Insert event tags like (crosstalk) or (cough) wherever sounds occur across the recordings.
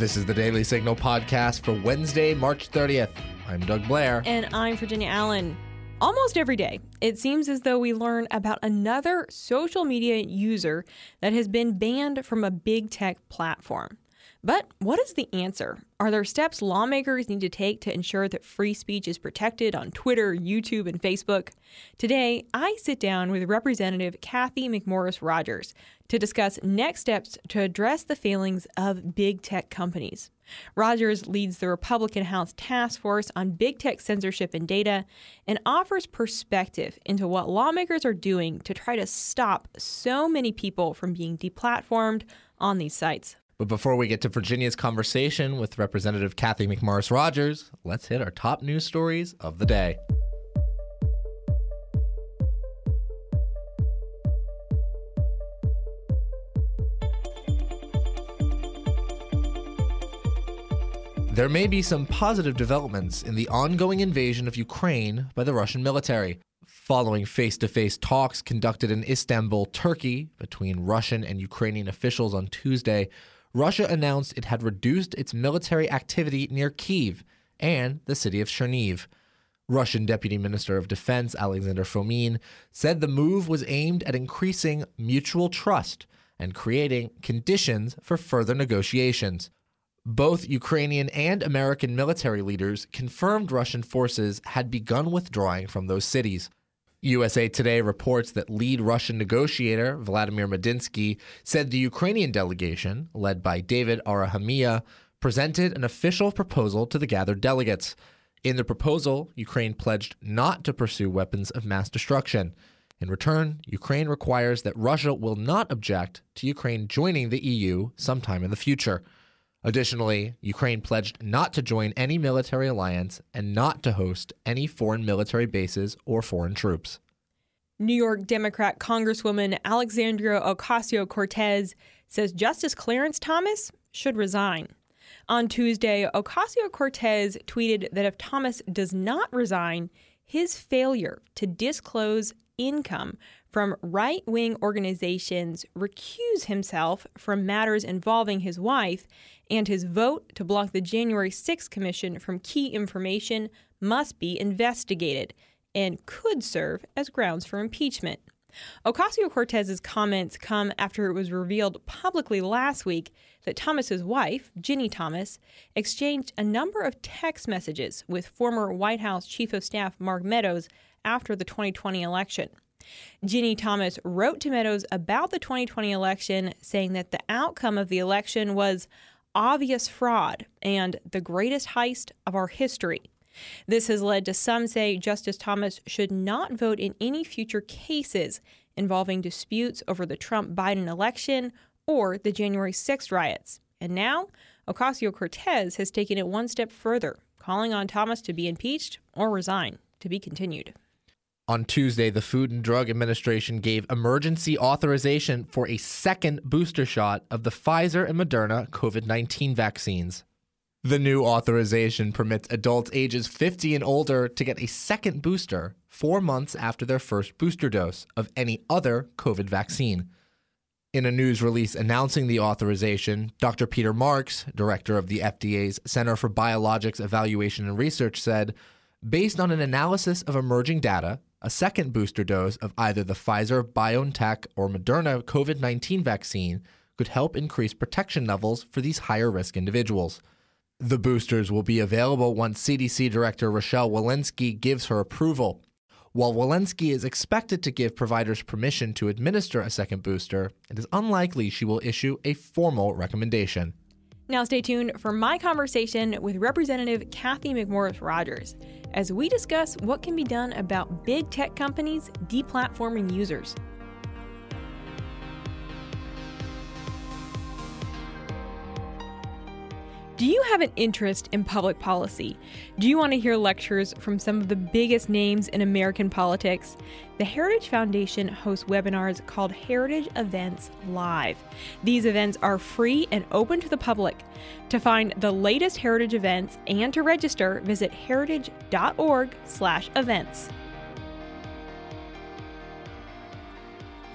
This is the Daily Signal podcast for Wednesday, March 30th. I'm Doug Blair. And I'm Virginia Allen. Almost every day, it seems as though we learn about another social media user that has been banned from a big tech platform. But what is the answer? Are there steps lawmakers need to take to ensure that free speech is protected on Twitter, YouTube, and Facebook? Today, I sit down with Representative Cathy McMorris Rodgers to discuss next steps to address the failings of big tech companies. Rodgers leads the Republican House Task Force on Big Tech Censorship and Data and offers perspective into what lawmakers are doing to try to stop so many people from being deplatformed on these sites. But before we get to Virginia's conversation with Representative Cathy McMorris Rodgers, let's hit our top news stories of the day. There may be some positive developments in the ongoing invasion of Ukraine by the Russian military. Following face to face talks conducted in Istanbul, Turkey, between Russian and Ukrainian officials on Tuesday, Russia announced it had reduced its military activity near Kiev and the city of Cherniv. Russian Deputy Minister of Defense Alexander Fomin said the move was aimed at increasing mutual trust and creating conditions for further negotiations. Both Ukrainian and American military leaders confirmed Russian forces had begun withdrawing from those cities. USA Today reports that lead Russian negotiator Vladimir Medinsky said the Ukrainian delegation, led by David Arakhamia, presented an official proposal to the gathered delegates. In the proposal, Ukraine pledged not to pursue weapons of mass destruction. In return, Ukraine requires that Russia will not object to Ukraine joining the EU sometime in the future. Additionally, Ukraine pledged not to join any military alliance and not to host any foreign military bases or foreign troops. New York Democrat Congresswoman Alexandria Ocasio Cortez says Justice Clarence Thomas should resign. On Tuesday, Ocasio Cortez tweeted that if Thomas does not resign, his failure to disclose income from right wing organizations recuse himself from matters involving his wife, and his vote to block the January 6 Commission from key information must be investigated and could serve as grounds for impeachment. Ocasio Cortez's comments come after it was revealed publicly last week that Thomas's wife, Ginni Thomas, exchanged a number of text messages with former White House Chief of Staff Mark Meadows after the 2020 election. Ginni Thomas wrote to Meadows about the 2020 election, saying that the outcome of the election was obvious fraud and the greatest heist of our history. This has led to some say Justice Thomas should not vote in any future cases involving disputes over the Trump Biden election or the January 6th riots. And now, Ocasio Cortez has taken it one step further, calling on Thomas to be impeached or resign. To be continued. On Tuesday, the Food and Drug Administration gave emergency authorization for a second booster shot of the Pfizer and Moderna COVID 19 vaccines. The new authorization permits adults ages 50 and older to get a second booster four months after their first booster dose of any other COVID vaccine. In a news release announcing the authorization, Dr. Peter Marks, director of the FDA's Center for Biologics Evaluation and Research, said Based on an analysis of emerging data, a second booster dose of either the Pfizer, BioNTech, or Moderna COVID 19 vaccine could help increase protection levels for these higher risk individuals. The boosters will be available once CDC Director Rochelle Walensky gives her approval. While Walensky is expected to give providers permission to administer a second booster, it is unlikely she will issue a formal recommendation. Now, stay tuned for my conversation with Representative Cathy McMorris Rodgers as we discuss what can be done about big tech companies deplatforming users. Do you have an interest in public policy? Do you want to hear lectures from some of the biggest names in American politics? The Heritage Foundation hosts webinars called Heritage Events Live. These events are free and open to the public. To find the latest heritage events and to register, visit heritage.org/events.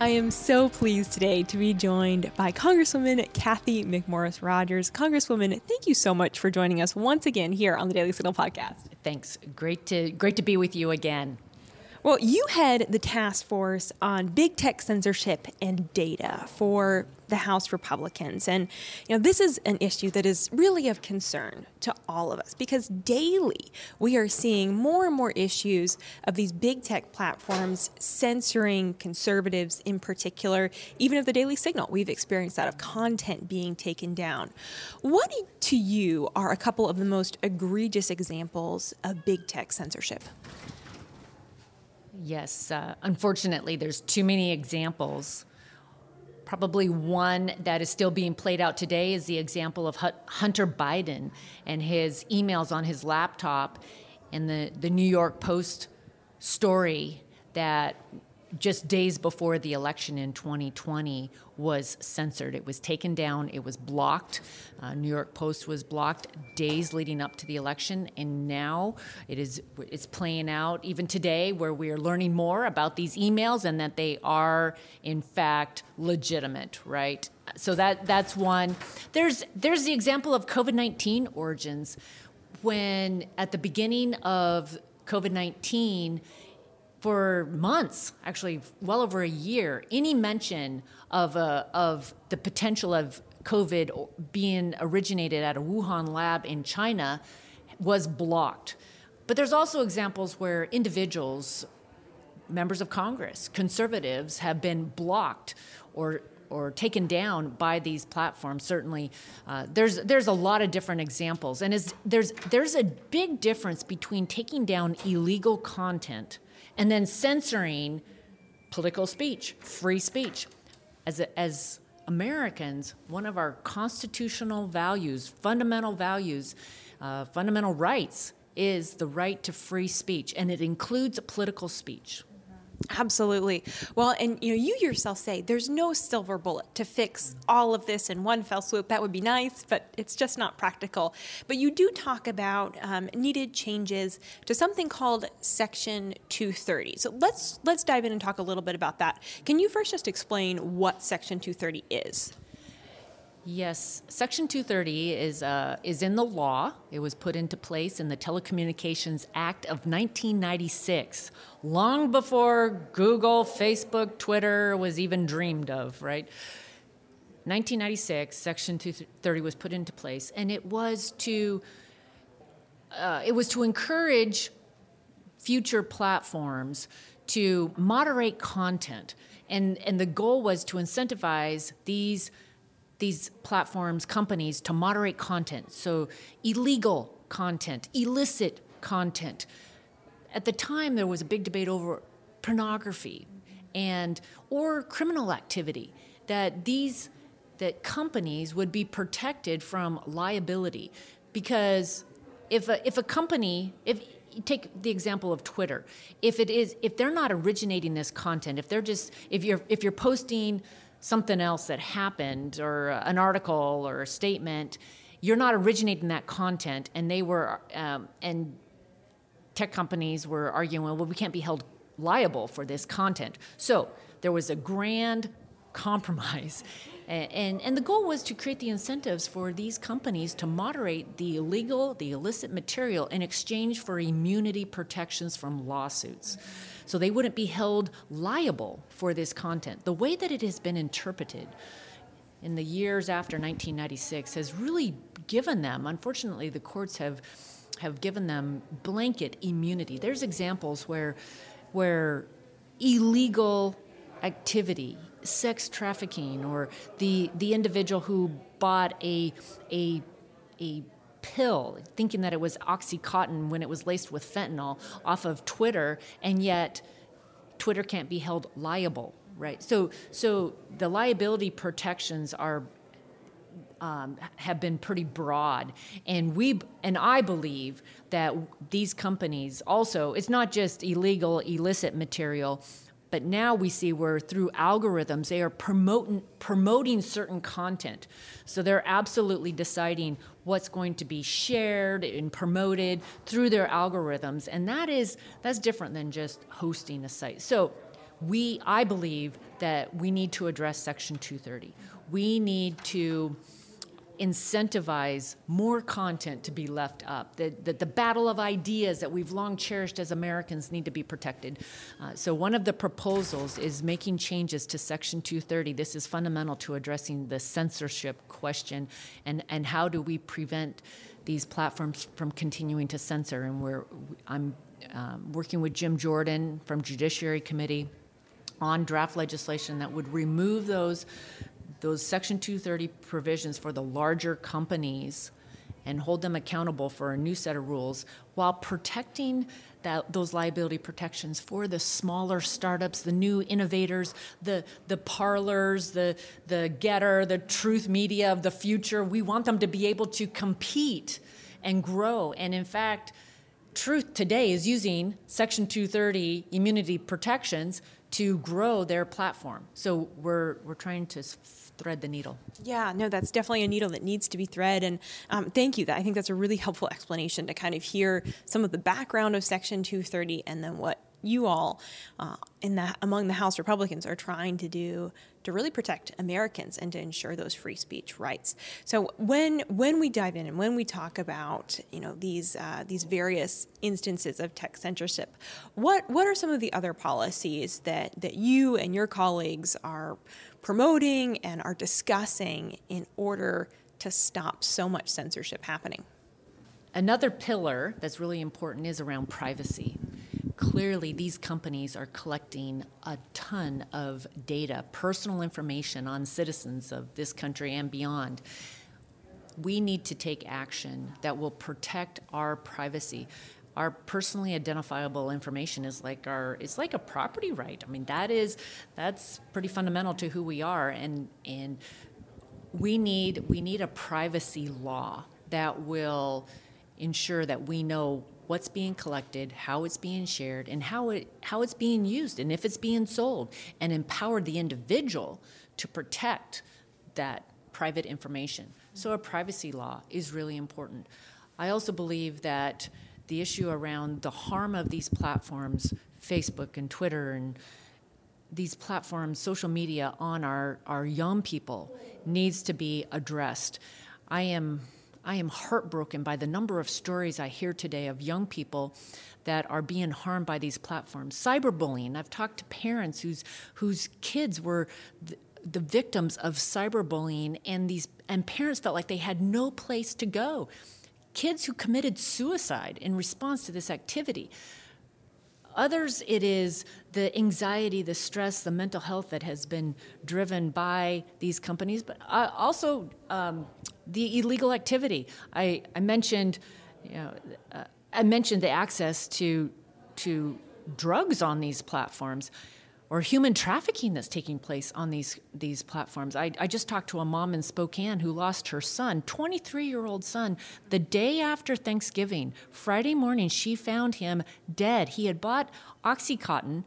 I am so pleased today to be joined by Congresswoman Cathy McMorris Rodgers. Congresswoman, thank you so much for joining us once again here on the Daily Signal podcast. Thanks. Great to great to be with you again. Well, you head the task force on big tech censorship and data for the House Republicans. And you know, this is an issue that is really of concern to all of us because daily we are seeing more and more issues of these big tech platforms censoring conservatives in particular. Even of the Daily Signal, we've experienced that of content being taken down. What to you are a couple of the most egregious examples of big tech censorship? Yes, uh, unfortunately, there's too many examples. Probably one that is still being played out today is the example of Hunter Biden and his emails on his laptop and the, the New York Post story that just days before the election in 2020 was censored. It was taken down, it was blocked. Uh, New York Post was blocked days leading up to the election, and now it is it's playing out even today where we are learning more about these emails and that they are in fact legitimate, right? So that that's one. There's there's the example of COVID-19 origins when at the beginning of COVID-19 for months, actually well over a year, any mention of, uh, of the potential of COVID being originated at a Wuhan lab in China was blocked. But there's also examples where individuals, members of Congress, conservatives, have been blocked or or taken down by these platforms. Certainly, uh, there's there's a lot of different examples, and there's there's a big difference between taking down illegal content and then censoring political speech, free speech. As, as Americans, one of our constitutional values, fundamental values, uh, fundamental rights is the right to free speech, and it includes political speech. Absolutely. Well, and you know, you yourself say there's no silver bullet to fix all of this in one fell swoop. That would be nice, but it's just not practical. But you do talk about um, needed changes to something called Section 230. So let's let's dive in and talk a little bit about that. Can you first just explain what Section 230 is? Yes, Section 230 is, uh, is in the law. It was put into place in the Telecommunications Act of 1996, long before Google, Facebook, Twitter was even dreamed of, right? 1996, Section 230 was put into place, and it was to uh, it was to encourage future platforms to moderate content, and and the goal was to incentivize these these platforms, companies, to moderate content. So, illegal content, illicit content. At the time, there was a big debate over pornography and or criminal activity that these that companies would be protected from liability because if a, if a company if take the example of Twitter if it is if they're not originating this content if they're just if you're if you're posting something else that happened or an article or a statement you're not originating that content. And they were um, and tech companies were arguing well we can't be held liable for this content. So there was a grand compromise and, and, the goal was to create the incentives for these companies to moderate the illegal the illicit material in exchange for immunity protections from lawsuits so they wouldn't be held liable for this content. The way that it has been interpreted in the years after 1996 has really given them, unfortunately, the courts have have given them blanket immunity. There's examples where where illegal activity, sex trafficking, or the the individual who bought a a a pill, thinking that it was Oxycontin when it was laced with fentanyl off of Twitter, and yet Twitter can't be held liable, right? So, so the liability protections are um, have been pretty broad, and we and I believe that these companies also it's not just illegal, illicit material but now we see where through algorithms they are promoting promoting certain content. So they're absolutely deciding what's going to be shared and promoted through their algorithms, and that is that's different than just hosting a site. So we I believe that we need to address Section 230. We need to incentivize more content to be left up. That the, the, battle of ideas that we've long cherished as Americans need to be protected. Uh, so, one of the proposals is making changes to Section 230. This is fundamental to addressing the censorship question and, and how do we prevent these platforms from continuing to censor. And we're, I'm um, working with Jim Jordan from Judiciary Committee on draft legislation that would remove those those Section 230 provisions for the larger companies and hold them accountable for a new set of rules while protecting that, those liability protections for the smaller startups, the new innovators, the, the Parlers, the, the GETTR, the truth media of the future. We want them to be able to compete and grow. And in fact, Truth today is using Section 230 immunity protections to grow their platform. So we're, we're trying to thread the needle. Yeah, no, that's definitely a needle that needs to be thread. And um, thank you. I think that's a really helpful explanation to kind of hear some of the background of Section 230 and then what you all uh, in the among the House Republicans are trying to do to really protect Americans and to ensure those free speech rights. So when when we dive in and when we talk about you know these uh, these various instances of tech censorship, what what are some of the other policies that that you and your colleagues are promoting and are discussing in order to stop so much censorship happening? Another pillar that's really important is around privacy. Clearly, these companies are collecting a ton of data, personal information on citizens of this country and beyond. We need to take action that will protect our privacy our personally identifiable information is like our it's like a property right. I mean that is that's pretty fundamental to who we are and and we need we need a privacy law that will ensure that we know what's being collected, how it's being shared, and how it how it's being used, and if it's being sold, and empower the individual to protect that private information. So a privacy law is really important. I also believe that the issue around the harm of these platforms, Facebook and Twitter and these platforms, social media on our, our young people needs to be addressed. I am I am heartbroken by the number of stories I hear today of young people that are being harmed by these platforms. Cyberbullying. I've talked to parents whose whose kids were the, the victims of cyberbullying and these and parents felt like they had no place to go kids who committed suicide in response to this activity. Others, it is the anxiety, the stress, the mental health that has been driven by these companies, but uh, also um, the illegal activity. I, I mentioned, you know, uh, I mentioned the access to to drugs on these platforms or human trafficking that's taking place on these these platforms. I, I just talked to a mom in Spokane who lost her son, 23 year old son, the day after Thanksgiving. Friday morning, she found him dead. He had bought OxyContin,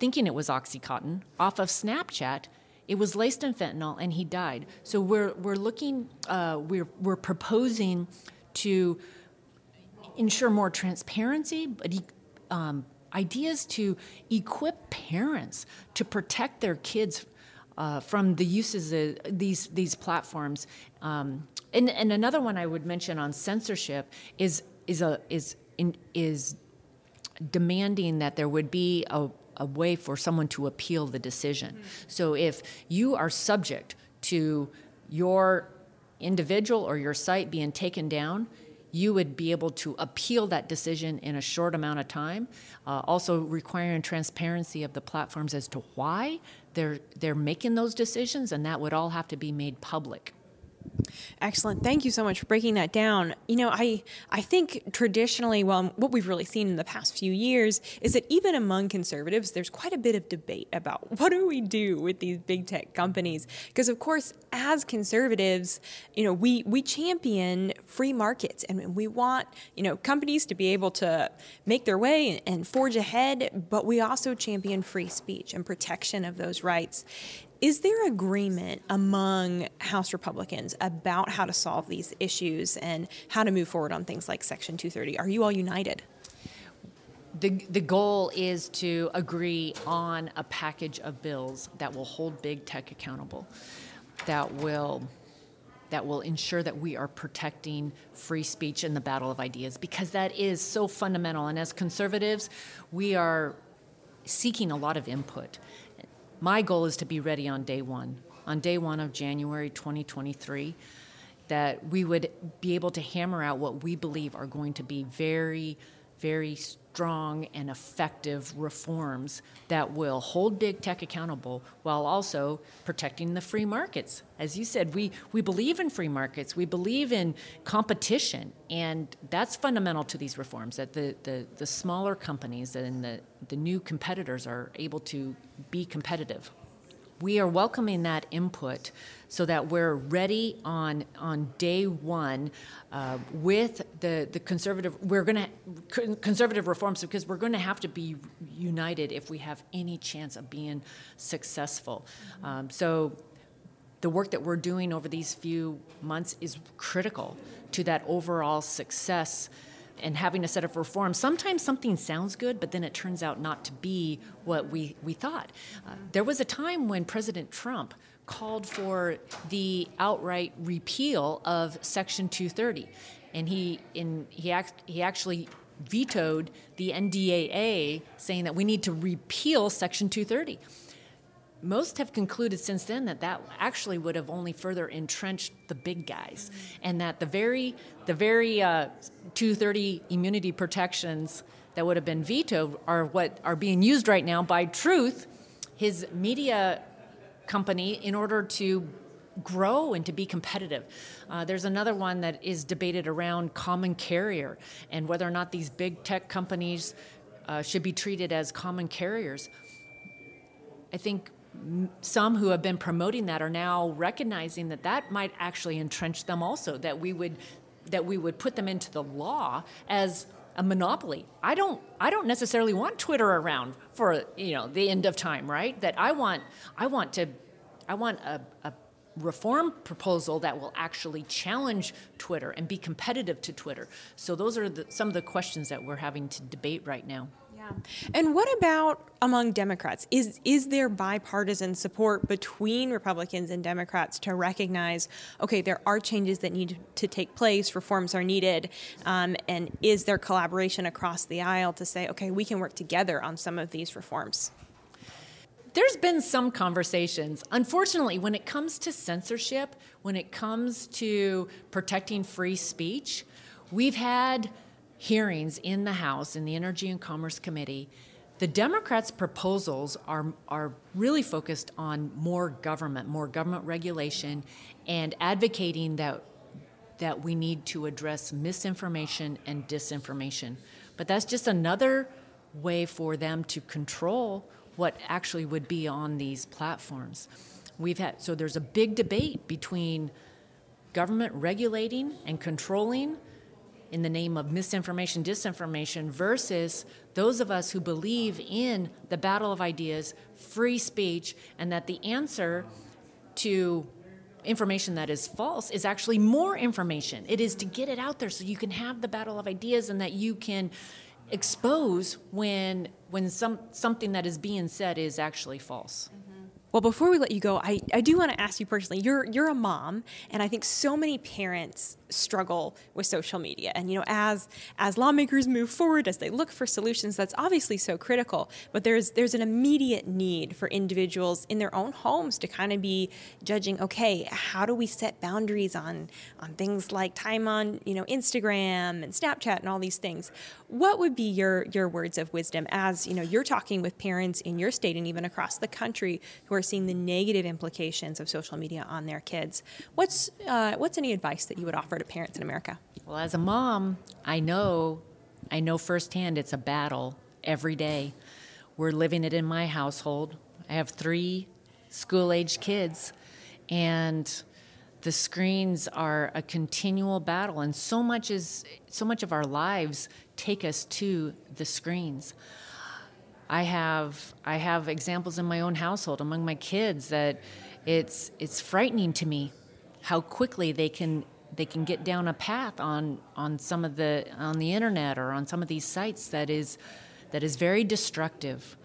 thinking it was OxyContin, off of Snapchat. It was laced in fentanyl, and he died. So we're we're looking, uh, we're we're proposing to ensure more transparency, but um, ideas to equip parents to protect their kids uh, from the uses of these these platforms. Um, and, and another one I would mention on censorship is is a is in, is demanding that there would be a, a way for someone to appeal the decision. Mm-hmm. So if you are subject to your individual or your site being taken down, you would be able to appeal that decision in a short amount of time. Uh, also, requiring transparency of the platforms as to why they're they're making those decisions, and that would all have to be made public. Excellent. Thank you so much for breaking that down. You know, I I think traditionally, well, what we've really seen in the past few years is that even among conservatives, there's quite a bit of debate about (laughs) what do we do with these big tech companies? Because of course, as conservatives, you know, we we champion free markets and we want, you know, companies to be able to make their way and forge ahead, but we also champion free speech and protection of those rights. Is there agreement among House Republicans about how to solve these issues and how to move forward on things like Section 230? Are you all united? the, the goal is to agree on a package of bills that will hold big tech accountable, that will that will ensure that we are protecting free speech in the battle of ideas because that is so fundamental. And as conservatives, we are seeking a lot of input. My goal is to be ready on day one, on day one of January 2023, that we would be able to hammer out what we believe are going to be very, very strong and effective reforms that will hold big tech accountable while also protecting the free markets. As you said, we, we believe in free markets, we believe in competition, and that's fundamental to these reforms that the, the, the smaller companies and the, the new competitors are able to be competitive we are welcoming that input so that we're ready on on day one uh, with the the conservative. We're going to conservative reforms because we're going to have to be united if we have any chance of being successful. Um, so. The work that we're doing over these few months is critical to that overall success and having a set of reforms, sometimes something sounds good, but then it turns out not to be what we, we thought. Uh, there was a time when President Trump called for the outright repeal of Section 230. And he, in, he, act, he actually vetoed the NDAA, saying that we need to repeal Section 230 most have concluded since then that that actually would have only further entrenched the big guys, and that the very the very uh, 230 immunity protections that would have been vetoed are what are being used right now by Truth, his media company, in order to grow and to be competitive. Uh, there's another one that is debated around common carrier and whether or not these big tech companies uh, should be treated as common carriers. I think some who have been promoting that are now recognizing that that might actually entrench them also that we would that we would put them into the law as a monopoly. I don't I don't necessarily want Twitter around for you know the end of time, right? That I want I want to I want a, a reform proposal that will actually challenge Twitter and be competitive to Twitter. So those are the, some of the questions that we're having to debate right now. Yeah. And what about among Democrats? Is is there bipartisan support between Republicans and Democrats to recognize, okay, there are changes that need to take place, reforms are needed, um, and is there collaboration across the aisle to say, okay, we can work together on some of these reforms? There's been some conversations. Unfortunately, when it comes to censorship, when it comes to protecting free speech, we've had hearings in the House, in the Energy and Commerce Committee, the Democrats' proposals are, are really focused on more government, more government regulation, and advocating that, that we need to address misinformation and disinformation. But that's just another way for them to control what actually would be on these platforms. We've had so there's a big debate between government regulating and controlling in the name of misinformation, disinformation, versus those of us who believe in the battle of ideas, free speech, and that the answer to information that is false is actually more information. It is to get it out there so you can have the battle of ideas and that you can expose when when some something that is being said is actually false. Mm-hmm. Well, before we let you go, I, I do want to ask you personally. You're you're a mom, and I think so many parents struggle with social media. And you know, as as lawmakers move forward, as they look for solutions, that's obviously so critical. But there's there's an immediate need for individuals in their own homes to kind of be judging. Okay, how do we set boundaries on on things like time on you know Instagram and Snapchat and all these things? What would be your your words of wisdom as you know you're talking with parents in your state and even across the country who are seeing the negative implications of social media on their kids. What's uh, what's any advice that you would offer to parents in America? Well, as a mom, I know I know firsthand it's a battle every day. We're living it in my household. I have three school-age kids, and the screens are a continual battle and so much is so much of our lives take us to the screens I have I have examples in my own household among my kids that it's it's frightening to me how quickly they can they can get down a path on on some of the on the internet or on some of these sites that is that is very destructive.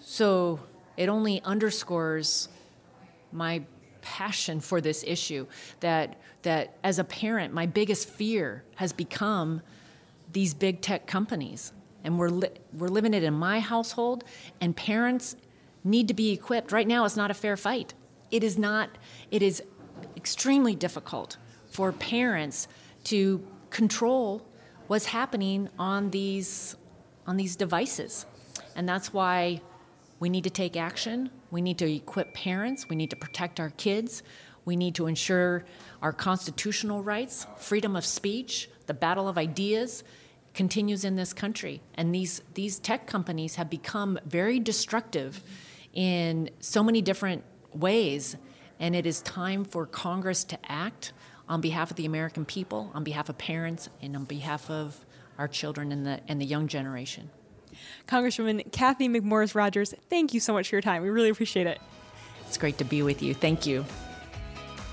So it only underscores my passion for this issue that that as a parent my biggest fear has become these big tech companies and we're li- we're it in my household and parents need to be equipped right now it's not a fair fight it is not it is extremely difficult for parents to control what's happening on these on these devices and that's why we need to take action. We need to equip parents. We need to protect our kids. We need to ensure our constitutional rights, freedom of speech, the battle of ideas continues in this country. And these, these tech companies have become very destructive in so many different ways. And it is time for Congress to act on behalf of the American people, on behalf of parents, and on behalf of our children and the, and the young generation. Congresswoman Cathy McMorris Rodgers, thank you so much for your time. We really appreciate it. It's great to be with you. Thank you.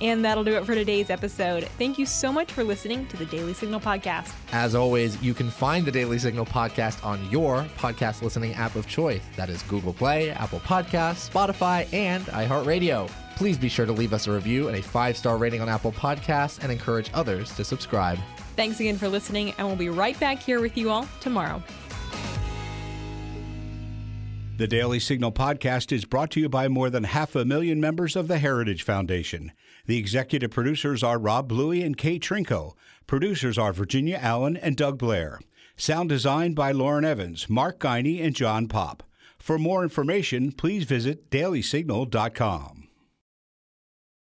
And that'll do it for today's episode. Thank you so much for listening to the Daily Signal podcast. As always, you can find the Daily Signal podcast on your podcast listening app of choice. That is Google Play, Apple Podcasts, Spotify, and iHeartRadio. Please be sure to leave us a review and a five star rating on Apple Podcasts and encourage others to subscribe. Thanks again for listening, and we'll be right back here with you all tomorrow. The Daily Signal podcast is brought to you by more than half a million members of the Heritage Foundation. The executive producers are Rob Bluey and Kate Trinko. Producers are Virginia Allen and Doug Blair. Sound designed by Lauren Evans, Mark Guiney, and John Pop. For more information, please visit dailysignal.com.